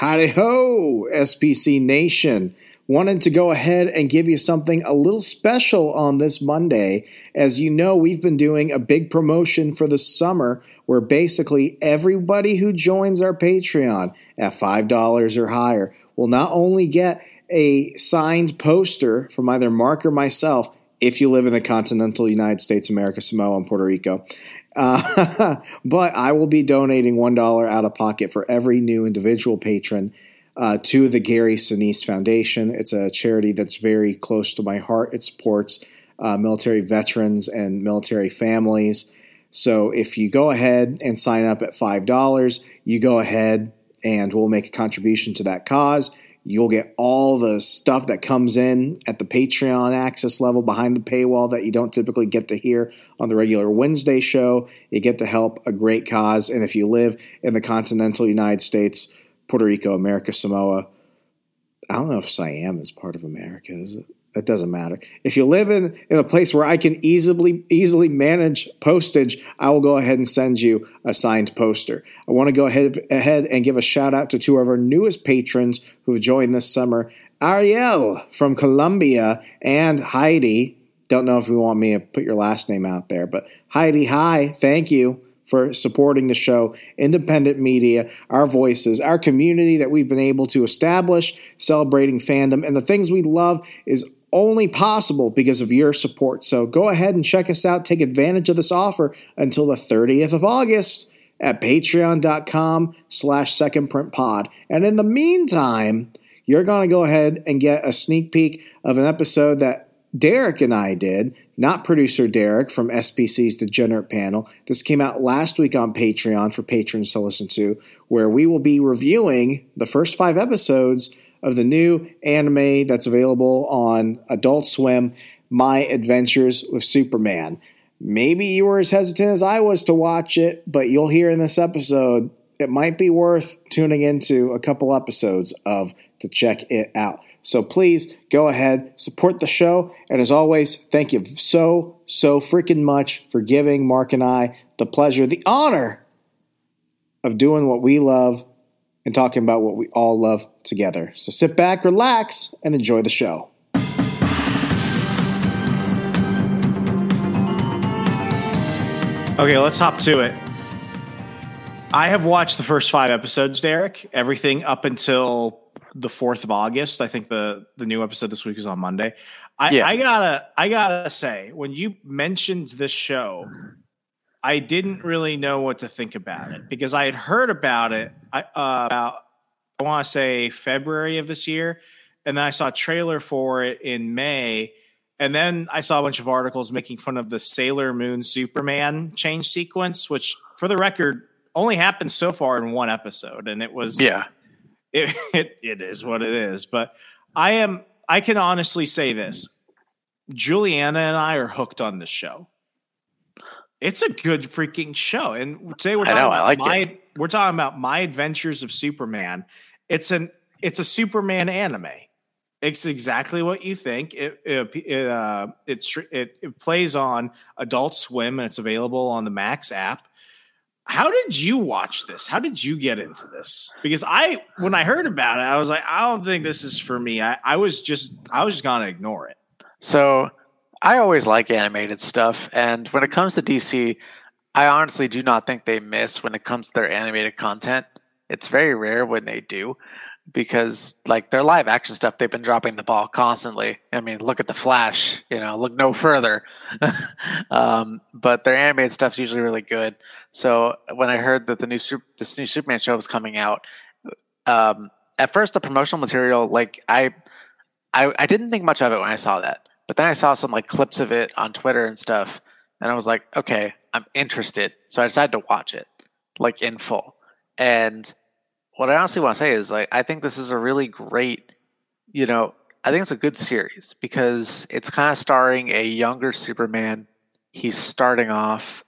Howdy ho, SPC Nation. Wanted to go ahead and give you something a little special on this Monday. As you know, we've been doing a big promotion for the summer where basically everybody who joins our Patreon at $5 or higher will not only get a signed poster from either Mark or myself if you live in the continental United States, America, Samoa, and Puerto Rico. Uh, but I will be donating $1 out of pocket for every new individual patron uh, to the Gary Sinise Foundation. It's a charity that's very close to my heart. It supports uh, military veterans and military families. So if you go ahead and sign up at $5, you go ahead and we'll make a contribution to that cause. You'll get all the stuff that comes in at the Patreon access level behind the paywall that you don't typically get to hear on the regular Wednesday show. You get to help a great cause. And if you live in the continental United States, Puerto Rico, America, Samoa, I don't know if Siam is part of America, is it? It doesn't matter. If you live in, in a place where I can easily easily manage postage, I will go ahead and send you a signed poster. I want to go ahead ahead and give a shout out to two of our newest patrons who have joined this summer. Ariel from Colombia and Heidi. Don't know if you want me to put your last name out there, but Heidi, hi, thank you for supporting the show, independent media, our voices, our community that we've been able to establish, celebrating fandom, and the things we love is only possible because of your support. So go ahead and check us out. Take advantage of this offer until the 30th of August at patreon.com slash secondprintpod. And in the meantime, you're going to go ahead and get a sneak peek of an episode that Derek and I did, not producer Derek from SPC's Degenerate Panel. This came out last week on Patreon for patrons to listen to, where we will be reviewing the first five episodes – of the new anime that's available on Adult Swim, My Adventures with Superman. Maybe you were as hesitant as I was to watch it, but you'll hear in this episode it might be worth tuning into a couple episodes of to check it out. So please go ahead, support the show, and as always, thank you so, so freaking much for giving Mark and I the pleasure, the honor of doing what we love and talking about what we all love together. So sit back, relax, and enjoy the show. Okay, let's hop to it. I have watched the first five episodes, Derek. Everything up until the fourth of August. I think the the new episode this week is on Monday. I, yeah. I gotta I gotta say, when you mentioned this show, I didn't really know what to think about it because I had heard about it uh, about I want to say February of this year, and then I saw a trailer for it in May, and then I saw a bunch of articles making fun of the Sailor Moon Superman change sequence, which, for the record, only happened so far in one episode, and it was yeah, it it, it is what it is. But I am I can honestly say this: Juliana and I are hooked on this show. It's a good freaking show. And today we're talking know, about like my it. we're talking about my adventures of Superman. It's an it's a Superman anime. It's exactly what you think. It it it, uh, it, it plays on Adult Swim and it's available on the Max app. How did you watch this? How did you get into this? Because I when I heard about it, I was like, I don't think this is for me. I, I was just I was just gonna ignore it. So I always like animated stuff, and when it comes to DC, I honestly do not think they miss when it comes to their animated content. It's very rare when they do because like their live action stuff they've been dropping the ball constantly. I mean look at the flash you know look no further. Um, but their animated stuff's usually really good. So when i heard that the new this new superman show was coming out um, at first the promotional material like I, I i didn't think much of it when i saw that but then I saw some like clips of it on Twitter and stuff, and I was like, okay, I'm interested. So I decided to watch it like in full. And what I honestly want to say is like I think this is a really great, you know, I think it's a good series because it's kind of starring a younger Superman. He's starting off,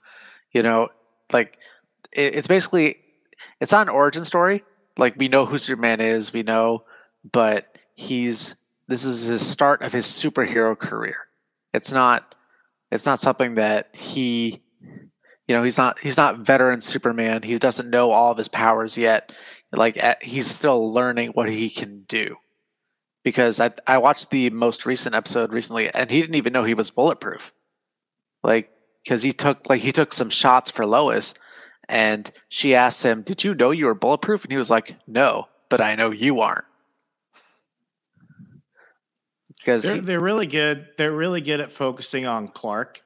you know, like it, it's basically it's not an origin story. Like we know who Superman is, we know, but he's this is his start of his superhero career. It's not it's not something that he you know he's not he's not veteran superman. He doesn't know all of his powers yet. Like he's still learning what he can do. Because i i watched the most recent episode recently and he didn't even know he was bulletproof. Like because he took like he took some shots for lois and she asked him did you know you were bulletproof? And he was like no but i know you aren't because they're, they're really good they're really good at focusing on clark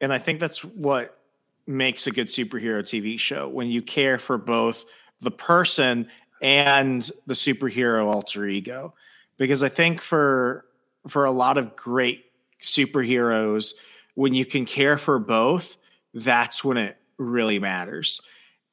and i think that's what makes a good superhero TV show when you care for both the person and the superhero alter ego. Because I think for for a lot of great superheroes, when you can care for both, that's when it really matters.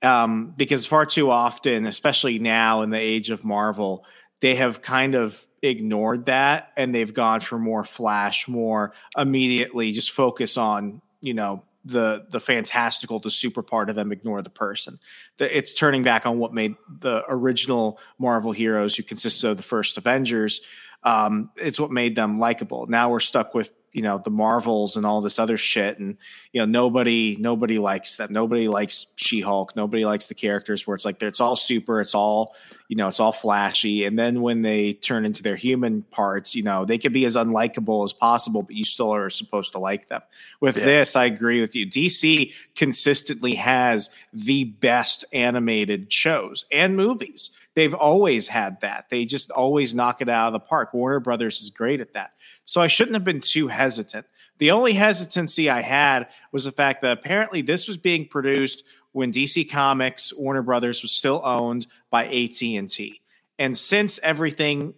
Um, because far too often, especially now in the age of Marvel, they have kind of ignored that and they've gone for more flash, more immediately just focus on, you know, the the fantastical the super part of them ignore the person. It's turning back on what made the original marvel heroes who consisted of the first avengers um, it's what made them likable. Now we're stuck with you know the marvels and all this other shit. And you know nobody nobody likes that. nobody likes she-hulk. Nobody likes the characters where it's like it's all super it's all you know it's all flashy. And then when they turn into their human parts you know they could be as unlikable as possible but you still are supposed to like them. With yeah. this i agree with you. Dc consistently has the best animated shows and movies they've always had that. They just always knock it out of the park. Warner Brothers is great at that. So I shouldn't have been too hesitant. The only hesitancy I had was the fact that apparently this was being produced when DC Comics, Warner Brothers was still owned by AT&T. And since everything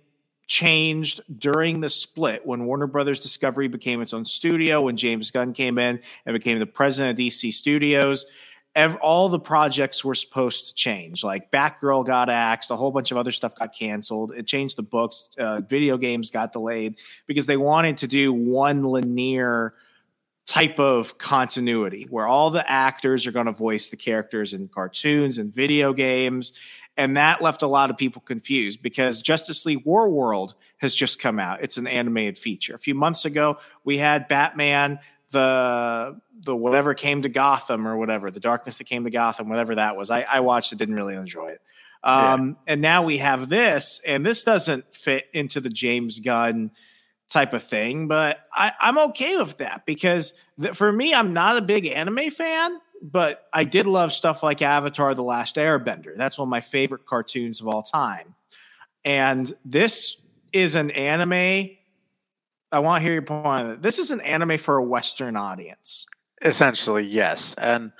changed during the split when Warner Brothers Discovery became its own studio, when James Gunn came in and became the president of DC Studios, ev- all the projects were supposed to change. Like Batgirl got axed, a whole bunch of other stuff got canceled. It changed the books. Uh, video games got delayed because they wanted to do one linear type of continuity where all the actors are going to voice the characters in cartoons and video games. And that left a lot of people confused because Justice League Warworld has just come out. It's an animated feature. A few months ago, we had Batman the the whatever came to Gotham or whatever the darkness that came to Gotham, whatever that was. I, I watched it, didn't really enjoy it. Um, yeah. And now we have this, and this doesn't fit into the James Gunn type of thing, but I, I'm okay with that because th- for me, I'm not a big anime fan, but I did love stuff like Avatar: The Last Airbender. That's one of my favorite cartoons of all time, and this is an anime I want to hear your point. This is an anime for a Western audience. Essentially, yes. And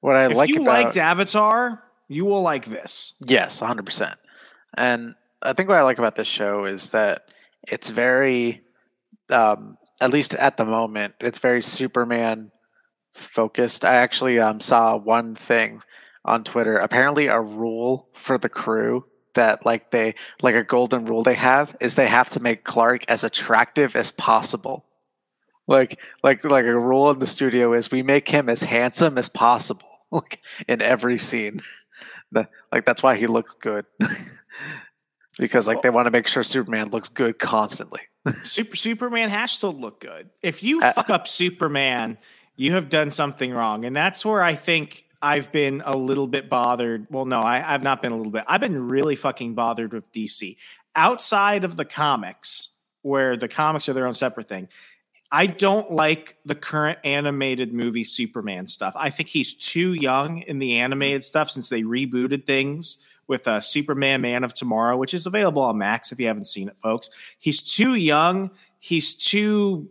what I like if like you about liked Avatar, you will like this. Yes, 100%. And I think what I like about this show is that it's very, um, at least at the moment, it's very Superman focused. I actually um, saw one thing on Twitter. Apparently, a rule for the crew that like they like a golden rule they have is they have to make Clark as attractive as possible. Like like like a rule in the studio is we make him as handsome as possible like in every scene. The, like that's why he looks good. because like they want to make sure Superman looks good constantly. Super Superman has to look good. If you uh, fuck up Superman, you have done something wrong, and that's where I think I've been a little bit bothered. Well, no, I, have not been a little bit. I've been really fucking bothered with DC. Outside of the comics, where the comics are their own separate thing, I don't like the current animated movie Superman stuff. I think he's too young in the animated stuff since they rebooted things with uh, Superman Man of Tomorrow, which is available on Max if you haven't seen it, folks. He's too young. He's too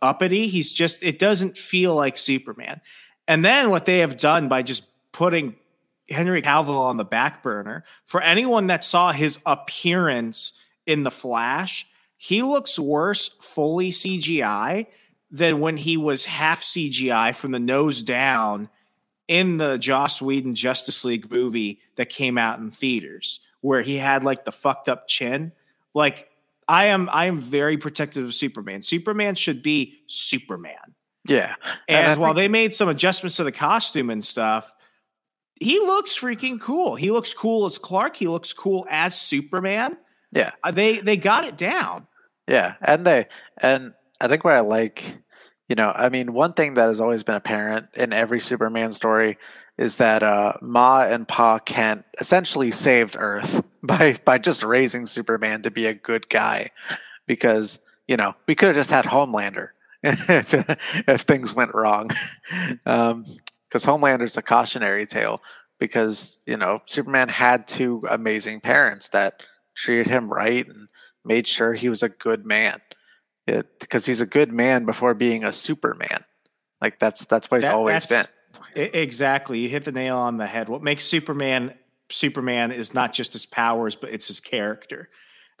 uppity. He's just, it doesn't feel like Superman. And then what they have done by just putting Henry Cavill on the back burner, for anyone that saw his appearance in The Flash, he looks worse fully CGI than when he was half CGI from the nose down in the Joss Whedon Justice League movie that came out in theaters, where he had like the fucked up chin. Like I am, I am very protective of Superman. Superman should be Superman. Yeah, And, and, while they made some adjustments to the costume and stuff, he looks freaking cool. He looks cool as Clark. He looks cool as Superman. yeah, Uh, they they got it down. yeah, and they and I think what I like, you know, I mean, one thing that has always been apparent in every Superman story is that uh, Ma and Pa Kent essentially saved Earth by by just raising Superman to be a good guy, because you know we could have just had Homelander if if things went wrong, because Homelander's a cautionary tale because you know Superman had two amazing parents that treated him right and made sure he was a good man. It, because he's a good man before being a Superman. Like that's that's what he's That- always been. Exactly. You hit the nail on the head. What makes Superman Superman is not just his powers, but it's his character.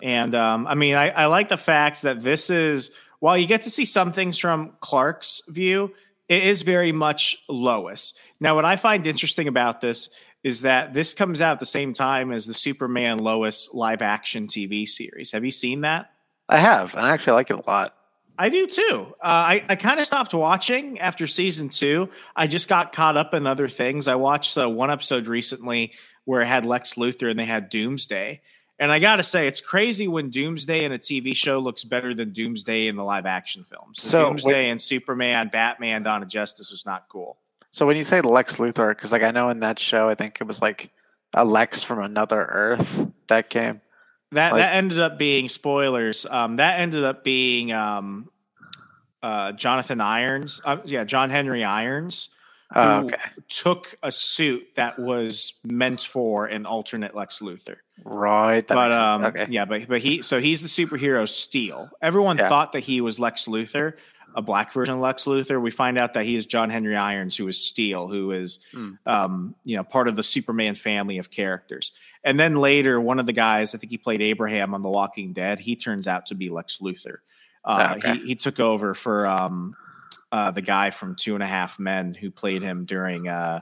And um, I mean, I, I like the fact that this is while you get to see some things from Clark's view, it is very much Lois. Now, what I find interesting about this is that this comes out at the same time as the Superman Lois live action TV series. Have you seen that? I have, and I actually like it a lot. I do too. Uh, I, I kind of stopped watching after season two. I just got caught up in other things. I watched uh, one episode recently where it had Lex Luthor and they had Doomsday. And I got to say, it's crazy when Doomsday in a TV show looks better than Doomsday in the live action films. So, Doomsday wait- and Superman, Batman, Dawn of Justice was not cool. So when you say Lex Luthor, because like I know in that show, I think it was like a Lex from another Earth that came. That Like- that ended up being spoilers. Um, that ended up being um, uh, Jonathan Irons. Uh, yeah, John Henry Irons. Oh, okay, took a suit that was meant for an alternate Lex Luthor. right. But um, okay, yeah, but but he so he's the superhero Steel. Everyone Yeah. thought that he was Lex Luthor, a black version of Lex Luthor. We find out that he is John Henry Irons, who is Steel, who is Hmm. um, you know part of the Superman family of characters. And then later, one of the guys, I think he played Abraham on The Walking Dead. He turns out to be Lex Luthor. Uh, Ah, okay. he, he took over for um, uh, the guy from Two and a Half Men who played him during uh,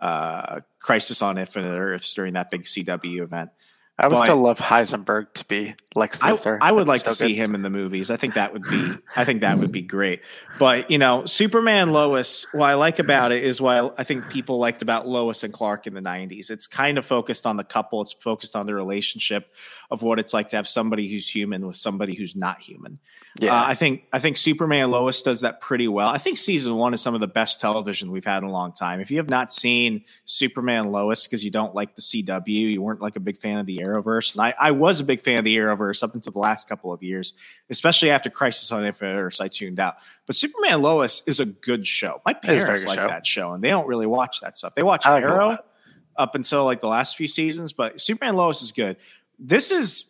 uh, Crisis on Infinite Earths during that big CW event. I would but- still love Heisenberg to be Lex I, Luthor. I would That'd like so to see him in the movies. I think that would be I think that would be great. But you know, Superman Lois, what I like about it is what I think people liked about Lois and Clark in the 90s. It's kind of focused on the couple, it's focused on the relationship of what it's like to have somebody who's human with somebody who's not human. Yeah, Uh, I think I think Superman Lois does that pretty well. I think season one is some of the best television we've had in a long time. If you have not seen Superman Lois because you don't like the CW, you weren't like a big fan of the Arrowverse, and I, I was a big fan of the Arrowverse up until the last couple of years, especially after Crisis on Infinite Earths. I tuned out, but Superman Lois is a good show. My is a very parents like show. that show, and they don't really watch that stuff. They watch like Arrow up until like the last few seasons, but Superman Lois is good. This is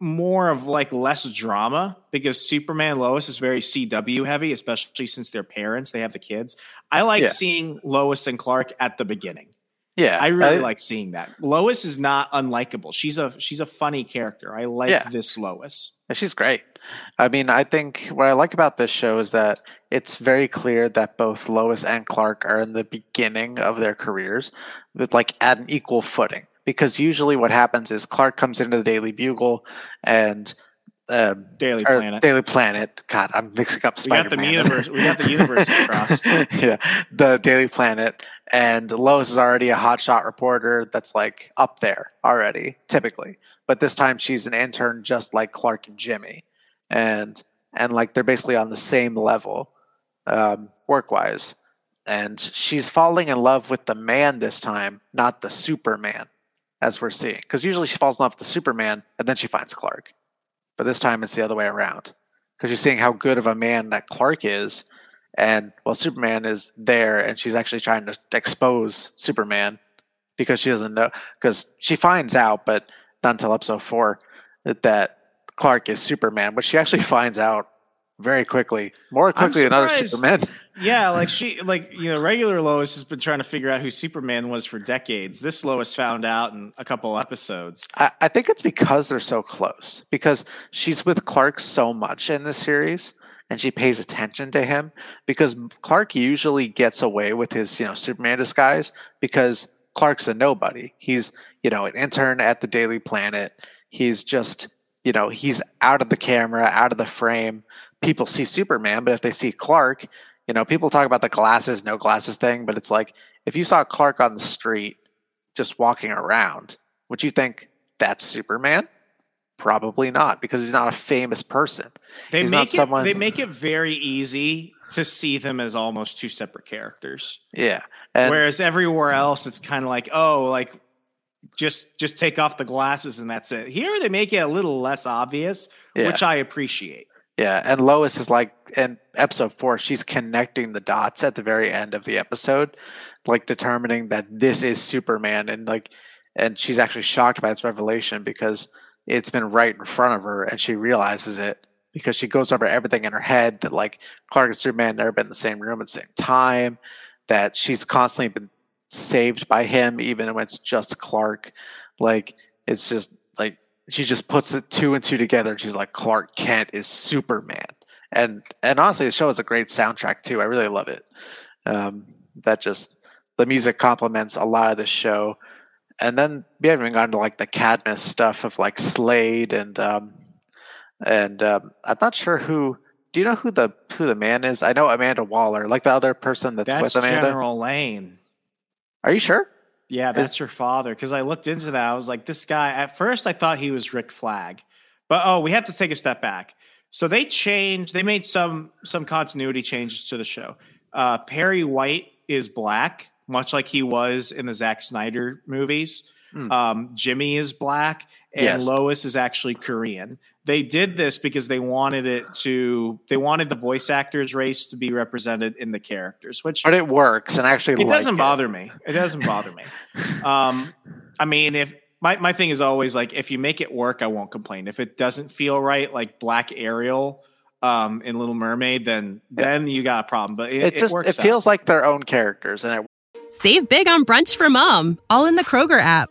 more of like less drama because Superman Lois is very CW heavy, especially since they're parents, they have the kids. I like Yeah. seeing Lois and Clark at the beginning. yeah. I really like seeing that. Lois is not unlikable. She's a she's a funny character. I like Yeah. this Lois. Yeah, She's great. I mean, I think what I like about this show is that it's very clear that both Lois and Clark are in the beginning of their careers, with like at an equal footing. Because usually, what happens is Clark comes into the Daily Bugle and um, Daily Planet. Daily Planet. God, I'm mixing up We got the universe- we got the universes crossed. yeah, the Daily Planet, and Lois is already a hotshot reporter that's like up there already, typically. But this time she's an intern, just like Clark and Jimmy, and and like they're basically on the same level, um, work wise. And she's falling in love with the man this time, not the Superman, as we're seeing. Because usually she falls in love with the Superman and then she finds Clark. But this time it's the other way around. Because you're seeing how good of a man that Clark is. And well, Superman is there and she's actually trying to expose Superman because she doesn't know. Because she finds out, but not until episode four, that, that Clark is Superman. But she actually finds out very quickly, more quickly than other Supermen. Yeah, like she, like you know, regular Lois has been trying to figure out who Superman was for decades. This Lois found out in a couple episodes. I, I think it's because they're so close. Because she's with Clark so much in this series, and she pays attention to him because Clark usually gets away with his, you know, Superman disguise because Clark's a nobody. He's, you know, an intern at the Daily Planet. He's just, you know, he's out of the camera, out of the frame. People see Superman, but if they see Clark, you know, people talk about the glasses, no glasses thing, but it's like if you saw Clark on the street just walking around, would you think that's Superman? Probably not, because he's not a famous person. They he's make it. someone- They make it very easy to see them as almost two separate characters. Yeah, and Whereas everywhere else, it's kind of like, oh, like just just take off the glasses and that's it. Here, they make it a little less obvious, Yeah. which I appreciate. Yeah, and Lois is like in episode four, she's connecting the dots at the very end of the episode, like determining that this is Superman, and like, and she's actually shocked by this revelation because it's been right in front of her, and she realizes it because she goes over everything in her head that like Clark and Superman never been in the same room at the same time, that she's constantly been saved by him, even when it's just Clark. Like, it's just like she just puts it two and two together. She's like, Clark Kent is Superman, and and honestly, the show has a great soundtrack too. I really love it. Um, that just the music complements a lot of the show, and then we haven't even gotten to like the Cadmus stuff of like Slade and um, and um, I'm not sure who. Do you know who the who the man is? I know Amanda Waller, like the other person that's, That's with Amanda. General Lane. Are you sure? Yeah, that's her father. Because I looked into that, I was like, this guy. At first, I thought he was Rick Flag, but oh, we have to take a step back. So they changed. They made some some continuity changes to the show. Uh, Perry White is black, much like he was in the Zack Snyder movies. Hmm. Um, Jimmy is black, and Yes. Lois is actually Korean. They did this because they wanted it to. They wanted the voice actors race to be represented in the characters, which But it works, and actually it like doesn't bother me. It doesn't bother me. Um, I mean, if my, my thing is always like, if you make it work, I won't complain. If it doesn't feel right, like Black Ariel um, in Little Mermaid, then then you got a problem. But it, It, it just works it out. feels like their own characters, and it Save big on brunch for mom, all in the Kroger app.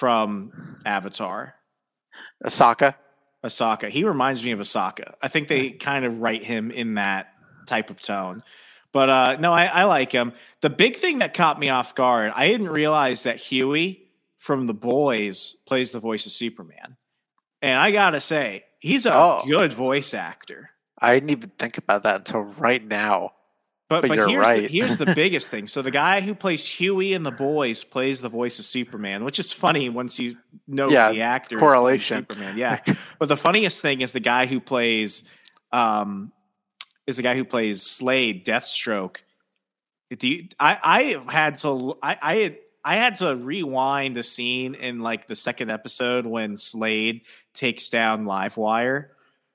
from Avatar, Sokka. Sokka. He reminds me of Sokka. I think they kind of write him in that type of tone. But uh, no, I, I like him. The big thing that caught me off guard, I didn't realize that Huey from The Boys plays the voice of Superman. And I gotta say, he's a Oh. good voice actor. I didn't even think about that until right now. But, But but, you're here's, the, right. here's the biggest thing. So the guy who plays Huey in The Boys plays the voice of Superman, which is funny once you know Yeah, the actor. correlation. Superman, yeah. but the funniest thing is the guy who plays, um, is the guy who plays Slade, Deathstroke. Do you, I I had to I I had, I had to rewind the scene in like the second episode when Slade takes down Livewire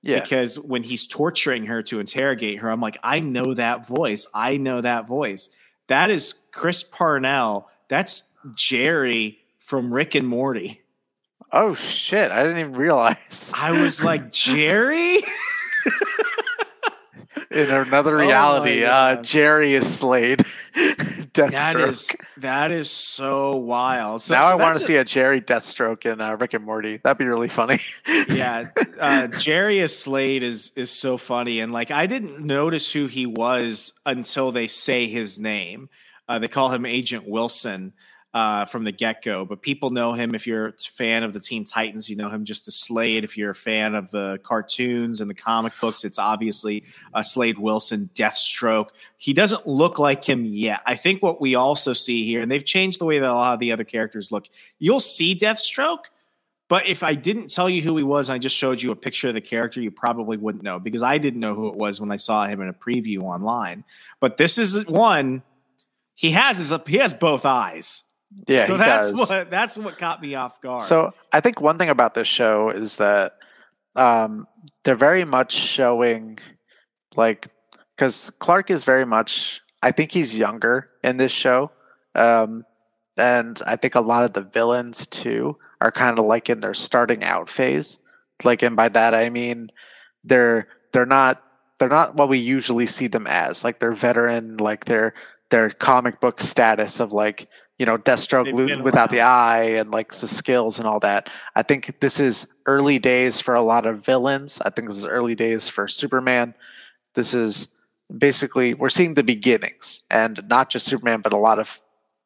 Yeah, because when he's torturing her to interrogate her, I'm like, I know that voice. I know that voice. That is Chris Parnell. That's Jerry from Rick and Morty. Oh shit! I didn't even realize. I was like, Jerry? In another Oh reality, uh, Jerry is Slade. Deathstroke. that is that is so wild. So, now so I want to see a Jerry Deathstroke in uh, Rick and Morty. That'd be really funny. yeah. Uh, Jerry is Slade is is so funny, and like I didn't notice who he was until they say his name. Uh, they call him Agent Wilson uh, from the get go, but people know him if you're a fan of the Teen Titans. You know him just as Slade. If you're a fan of the cartoons and the comic books, it's obviously uh, Slade Wilson, Deathstroke. He doesn't look like him yet. I think what we also see here, and they've changed the way that a lot of the other characters look. You'll see Deathstroke. But if I didn't tell you who he was, I just showed you a picture of the character, you probably wouldn't know because I didn't know who it was when I saw him in a preview online. But this is one he has his he has both eyes. Yeah, so that's does. what that's what caught me off guard. So I think one thing about this show is that um, they're very much showing like because Clark is very much. I think he's younger in this show, um, and I think a lot of the villains too are kind of like in their starting out phase. Like, and by that I mean they're they're not they're not what we usually see them as. Like they're veteran, like they're their comic book status of like you know Deathstroke without the eye and like the skills and all that. I think this is early days for a lot of villains. I think this is early days for Superman. This is basically we're seeing the beginnings, and not just Superman, but a lot of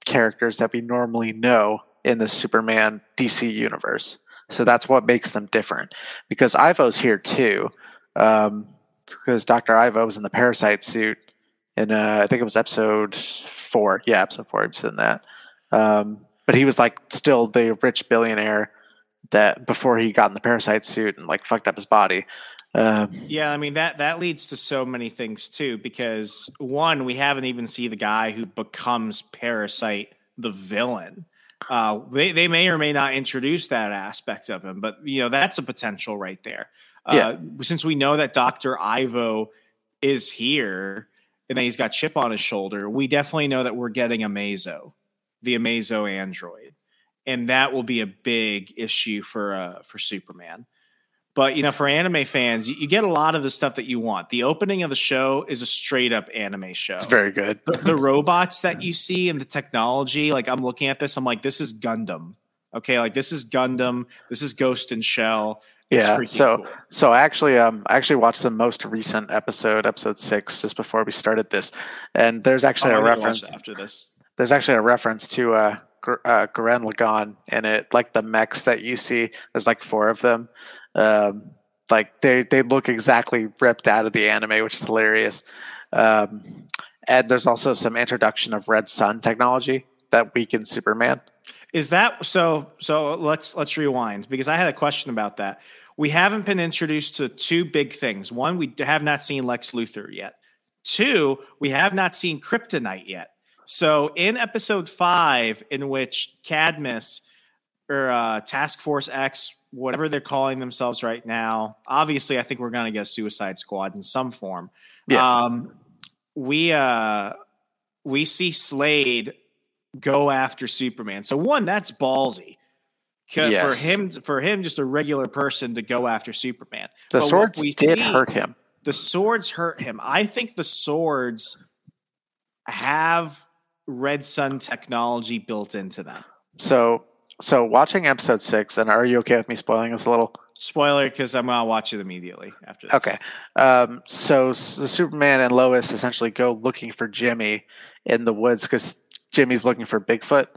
characters that we normally know in the Superman DC universe. So that's what makes them different. Because Ivo's here too, um, because Doctor Ivo was in the parasite suit in uh, I think it was episode four. Yeah, episode four. He was in that. Um, but he was like still the rich billionaire that before he got in the parasite suit and like fucked up his body. Um, yeah, I mean that that leads to so many things too. Because one, we haven't even seen the guy who becomes Parasite the villain. Uh, they they may or may not introduce that aspect of him, but you know that's a potential right there. Uh, yeah. Since we know that Doctor Ivo is here and that he's got chip on his shoulder, we definitely know that we're getting Amazo, the Amazo android, and that will be a big issue for uh, for Superman. But you know, for anime fans, you, you, get a lot of the stuff that you want. The opening of the show is a straight up anime show. It's very good. The, the robots that you see and the technology, like I'm looking at this, I'm like, this is Gundam. Okay, like this is Gundam. This is Ghost in Shell. It's yeah. So cool. so actually, um, I actually watched the most recent episode, episode six, just before we started this, and there's actually oh, a reference after this. There's actually a reference to uh, uh, Lagann in it, like the mechs that you see. There's like four of them, um, like they they look exactly ripped out of the anime, which is hilarious. Um, and there's also some introduction of red sun technology that weakens Superman. Is that so? So let's let's rewind because I had a question about that. We haven't been introduced to two big things. One, we have not seen Lex Luthor yet. Two, we have not seen Kryptonite yet. So in episode five, in which Cadmus or uh, Task Force X whatever they're calling themselves right now. Obviously, I think we're going to get a Suicide Squad in some form. Yeah. Um, we uh, we see Slade go after Superman. So one, that's ballsy. Yes. For him, for him, just a regular person to go after Superman. The but swords did see, hurt him. The swords hurt him. I think the swords have Red Sun technology built into them. So so watching episode six, and are you okay with me spoiling this a little? Spoiler, because I'm gonna watch it immediately after this. Okay. Um, so, so Superman and Lois essentially go looking for Jimmy in the woods because Jimmy's looking for Bigfoot.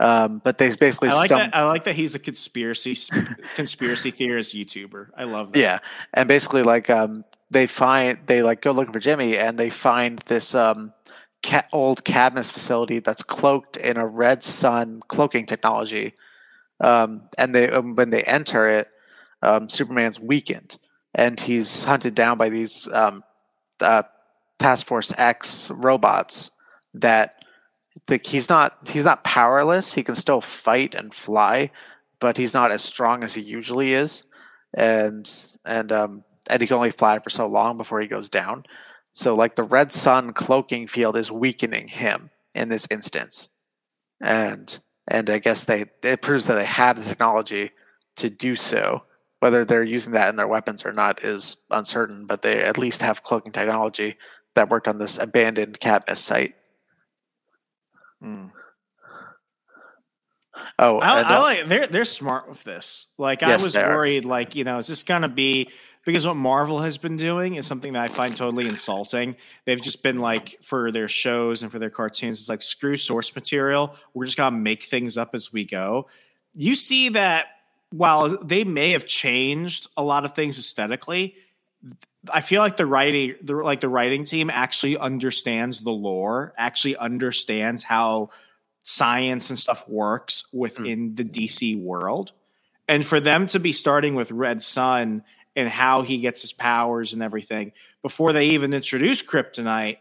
Um, but they basically I like that. I like that he's a conspiracy conspiracy theorist YouTuber. I love that. Yeah, and basically like um, they find they like go looking for Jimmy and they find this um, old Cadmus facility that's cloaked in a red sun cloaking technology um, and they um, when they enter it, um, Superman's weakened, and he's hunted down by these um, uh, Task Force X robots. That he's not he's not powerless. He can still fight and fly, but he's not as strong as he usually is, and and um and he can only fly for so long before he goes down. So like the red sun cloaking field is weakening him in this instance, and and I guess they it proves that they have the technology to do so. Whether they're using that in their weapons or not is uncertain, but they at least have cloaking technology that worked on this abandoned Cadmus site. Hmm. Oh, I, I, like they're they're smart with this. Like yes, I was worried, like you know, is this gonna be because what Marvel has been doing is something that I find totally insulting. They've just been like for their shows and for their cartoons, it's like screw source material. We're just gonna make things up as we go. You see that while they may have changed a lot of things aesthetically, I feel like the writing, the, like the writing team, actually understands the lore, actually understands how science and stuff works within mm. the DC world. And for them to be starting with Red Sun and how he gets his powers and everything before they even introduce kryptonite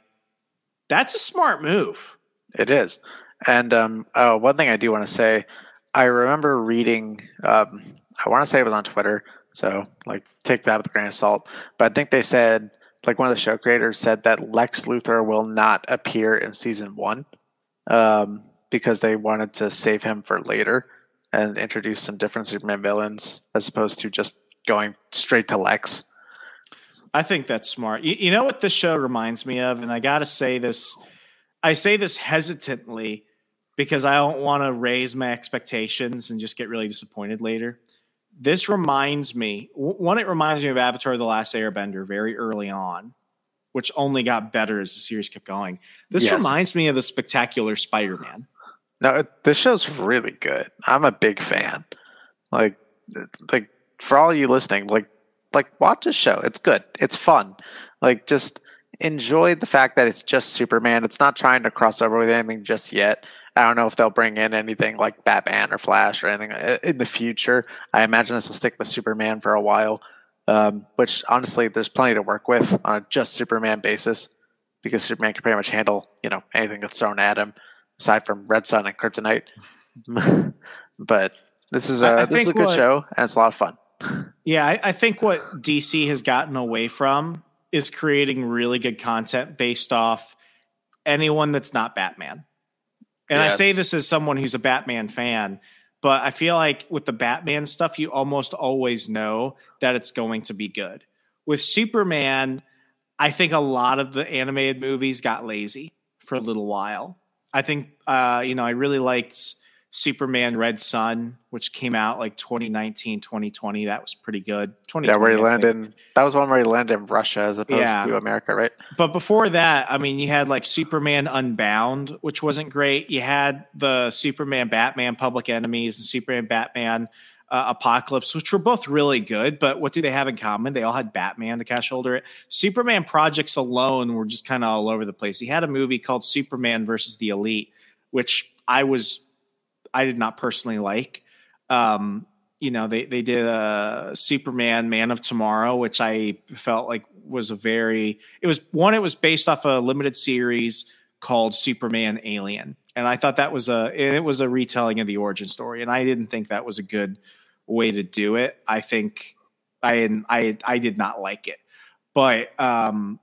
that's a smart move. It is. And um, uh, one thing i do want to say i remember reading um, i want to say it was on twitter so like take that with a grain of salt but i think they said like one of the show creators said that Lex Luthor will not appear in season one um, because they wanted to save him for later and introduce some different Superman villains as opposed to just going straight to Lex. I think that's smart. You, you know what this show reminds me of, and I got to say this. I say this hesitantly because I don't want to raise my expectations and just get really disappointed later. This reminds me one. It reminds me of Avatar: The Last Airbender very early on, which only got better as the series kept going. This yes. reminds me of the Spectacular Spider-Man. No, this show's really good. I'm a big fan. Like, like for all you listening, like like watch this show. It's good. It's fun. Like just enjoy the fact that it's just Superman. It's not trying to cross over with anything just yet. I don't know if they'll bring in anything like Batman or Flash or anything uh, in the future. I imagine this will stick with Superman for a while, um, which honestly, there's plenty to work with on a just Superman basis because Superman can pretty much handle you know anything that's thrown at him, aside from Red Sun and Kryptonite. but this is a this is a good what, show and it's a lot of fun. Yeah, I, I think what DC has gotten away from is creating really good content based off anyone that's not Batman. And yes. I say this as someone who's a Batman fan, but I feel like with the Batman stuff, you almost always know that it's going to be good. With Superman, I think a lot of the animated movies got lazy for a little while. I think, uh, you know, I really liked Superman Red Sun, which came out like 2019, 2020. That was pretty good. Yeah, where he landed. That was one where he landed in Russia as opposed yeah. to America, right? But before that, I mean, you had like Superman Unbound, which wasn't great. You had the Superman Batman Public Enemies and Superman Batman uh, Apocalypse, which were both really good. But what do they have in common? They all had Batman to cash shoulder it. Superman projects alone were just kind of all over the place. He had a movie called Superman versus the Elite, which I was I did not personally like. Um, you know, they they did a Superman Man of Tomorrow, which I felt like was a very it was one. It was based off a limited series called Superman Alien, and I thought that was a it was a retelling of the origin story, and I didn't think that was a good way to do it. I think I I I did not like it, but um,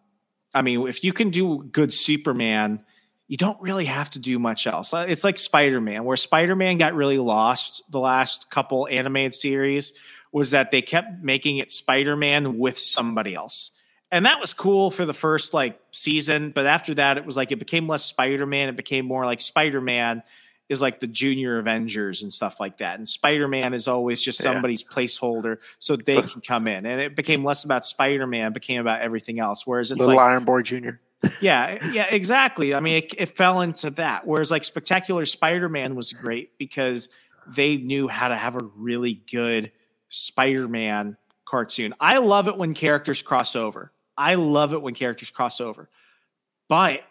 I mean, if you can do good Superman you don't really have to do much else. Uh, it's like Spider Man, where Spider Man got really lost the last couple animated series, was that they kept making it Spider Man with somebody else. And that was cool for the first like season, but after that, it was like it became less Spider Man. It became more like Spider Man is like the junior Avengers and stuff like that. And Spider Man is always just somebody's yeah. placeholder so they can come in. And it became less about Spider Man, became about everything else. Whereas it's Little like Iron Boy Jr yeah, yeah, exactly. I mean, it, it fell into that. Whereas like Spectacular Spider-Man was great because they knew how to have a really good Spider-Man cartoon. I love it when characters cross over. I love it when characters cross over. But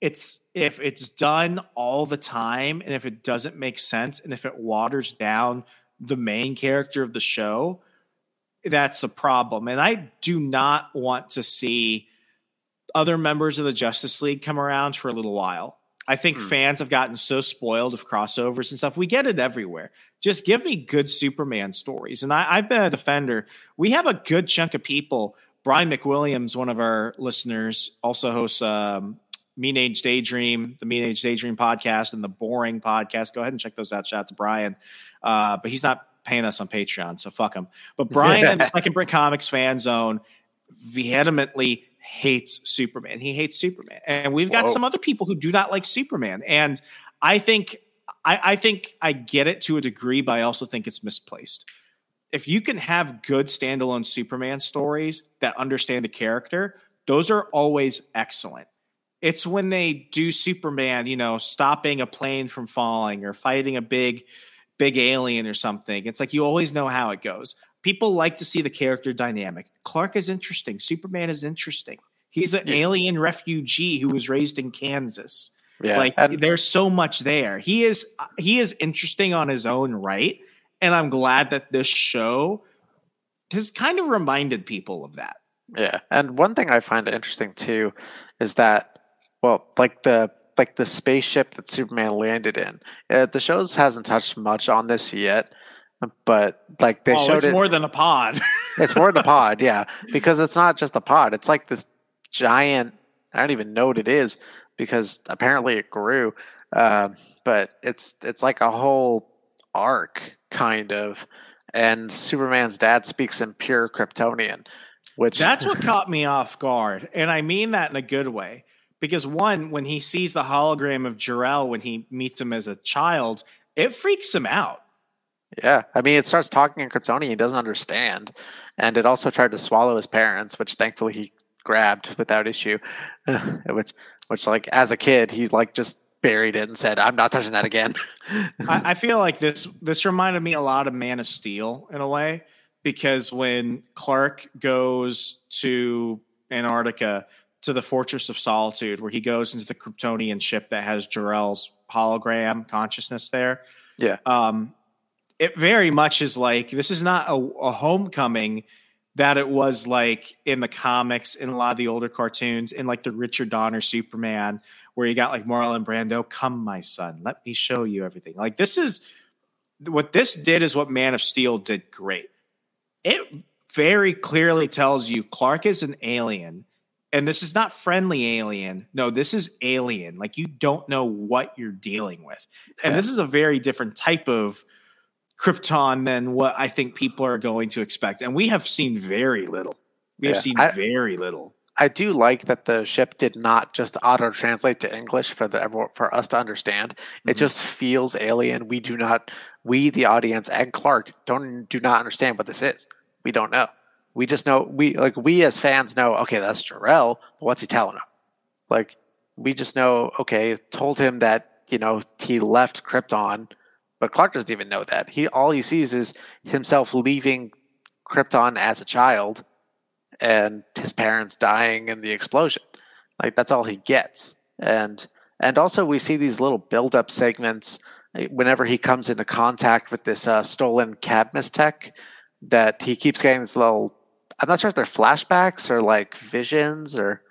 it's if it's done all the time and if it doesn't make sense and if it waters down the main character of the show, that's a problem. And I do not want to see other members of the Justice League come around for a little while. I think mm. fans have gotten so spoiled of crossovers and stuff. We get it everywhere. Just give me good Superman stories. And I, have been a defender. We have a good chunk of people. Brian McWilliams, one of our listeners, also hosts um, Mean Age Daydream, the Mean Age Daydream podcast, and the Boring podcast. Go ahead and check those out. Shout out to Brian. Uh, but he's not paying us on Patreon, so fuck him. But Brian and the Second Print Comics fan zone vehemently hates Superman. He hates Superman. And we've got Whoa. some other people who do not like Superman. And I think I, I think I get it to a degree, but I also think it's misplaced. If you can have good standalone Superman stories that understand the character, those are always excellent. It's when they do Superman, you know, stopping a plane from falling or fighting a big, big alien or something. It's like you always know how it goes people like to see the character dynamic. Clark is interesting. Superman is interesting. He's an yeah. alien refugee who was raised in Kansas. Yeah. Like and- there's so much there. He is he is interesting on his own right, and I'm glad that this show has kind of reminded people of that. Yeah. And one thing I find interesting too is that well, like the like the spaceship that Superman landed in. Uh, the shows hasn't touched much on this yet, but like they oh, showed it's it more than a pod. it's more than a pod, yeah, because it's not just a pod. It's like this giant. I don't even know what it is because apparently it grew. Uh, but it's it's like a whole arc kind of. And Superman's dad speaks in pure Kryptonian, which that's what caught me off guard, and I mean that in a good way. Because one, when he sees the hologram of Jor-El when he meets him as a child, it freaks him out. Yeah, I mean, it starts talking in Kryptonian. He doesn't understand, and it also tried to swallow his parents, which thankfully he grabbed without issue. which, which, like as a kid, he like just buried it and said, "I'm not touching that again." I, I feel like this this reminded me a lot of Man of Steel in a way because when Clark goes to Antarctica to the Fortress of Solitude, where he goes into the Kryptonian ship that has Jor-El's hologram consciousness there. Yeah. Um, it very much is like this is not a, a, homecoming that it was like in the comics in a lot of the older cartoons in like the Richard Donner Superman where you got like Marlon Brando come my son let me show you everything. Like this is what this did is what Man of Steel did great. It very clearly tells you Clark is an alien and this is not friendly alien. No this is alien. Like you don't know what you're dealing with. And yeah. this is a very different type of Krypton than what I think people are going to expect. And we have seen very little. We have yeah, seen I, very little. I do like that the ship did not just auto translate to English for the for us to understand. Mm-hmm. It just feels alien. We do not we the audience and Clark don't do not understand what this is. We don't know. We just know we like we as fans know, okay, that's Jor-El, but what's he telling him? Like we just know, okay, told him that, you know, he left Krypton but Clark doesn't even know that. He all he sees is himself leaving Krypton as a child and his parents dying in the explosion. Like that's all he gets. And and also we see these little build up segments eh, whenever he comes into contact with this uh, stolen Cadmus tech that he keeps getting this little I'm not sure if they're flashbacks or like visions or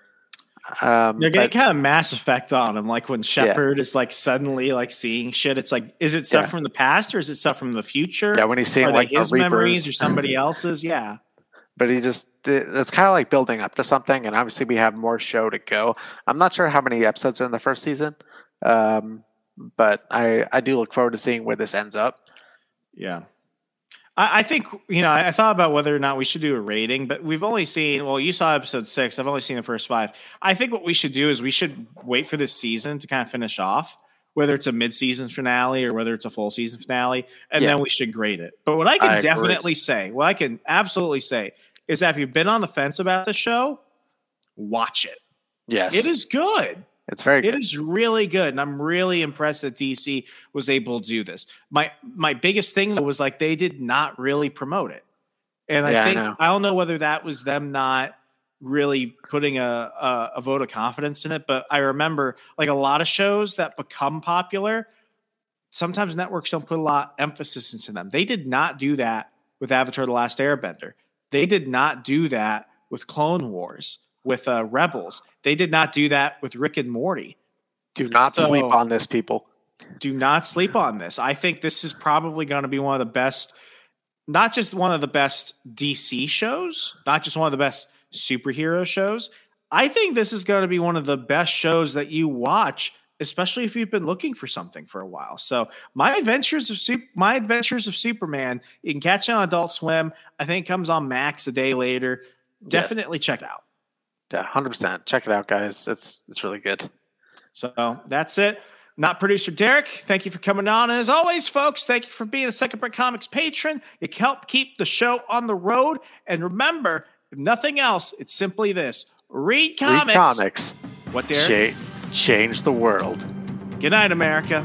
um, They're getting kind of Mass Effect on him, like when Shepard yeah. is like suddenly like seeing shit. It's like, is it stuff yeah. from the past or is it stuff from the future? Yeah, when he's seeing like his memories or somebody else's. Yeah, but he just it's kind of like building up to something, and obviously we have more show to go. I'm not sure how many episodes are in the first season, um, but I I do look forward to seeing where this ends up. Yeah. I, I think you know. I, I thought about whether or not we should do a rating, but we've only seen. Well, you saw episode six. I've only seen the first five. I think what we should do is we should wait for this season to kind of finish off, whether it's a mid-season finale or whether it's a full season finale, and yeah. then we should grade it. But what I can I definitely say, what I can absolutely say, is that if you've been on the fence about the show, watch it. Yes, it is good. It's very good. It is really good. And I'm really impressed that DC was able to do this. My my biggest thing was like they did not really promote it. And I yeah, think I, I, don't know whether that was them not really putting a, a, a vote of confidence in it, but I remember like a lot of shows that become popular, sometimes networks don't put a lot of emphasis into them. They did not do that with Avatar The Last Airbender. They did not do that with Clone Wars with uh, Rebels. They did not do that with Rick and Morty. Do not so, sleep on this, people. Do not sleep on this. I think this is probably going to be one of the best, not just one of the best DC shows, not just one of the best superhero shows. I think this is going to be one of the best shows that you watch, especially if you've been looking for something for a while. So, my adventures of Super, my adventures of Superman, you can catch it on Adult Swim. I think comes on Max a day later. Definitely yes. check it out. Yeah, hundred percent. Check it out, guys. It's it's really good. So that's it. Not producer Derek. Thank you for coming on. And as always, folks, thank you for being a Second Print Comics patron. You help keep the show on the road. And remember, if nothing else, it's simply this: read comics. Read comics. What, Derek? Ch- change the world. Good night, America.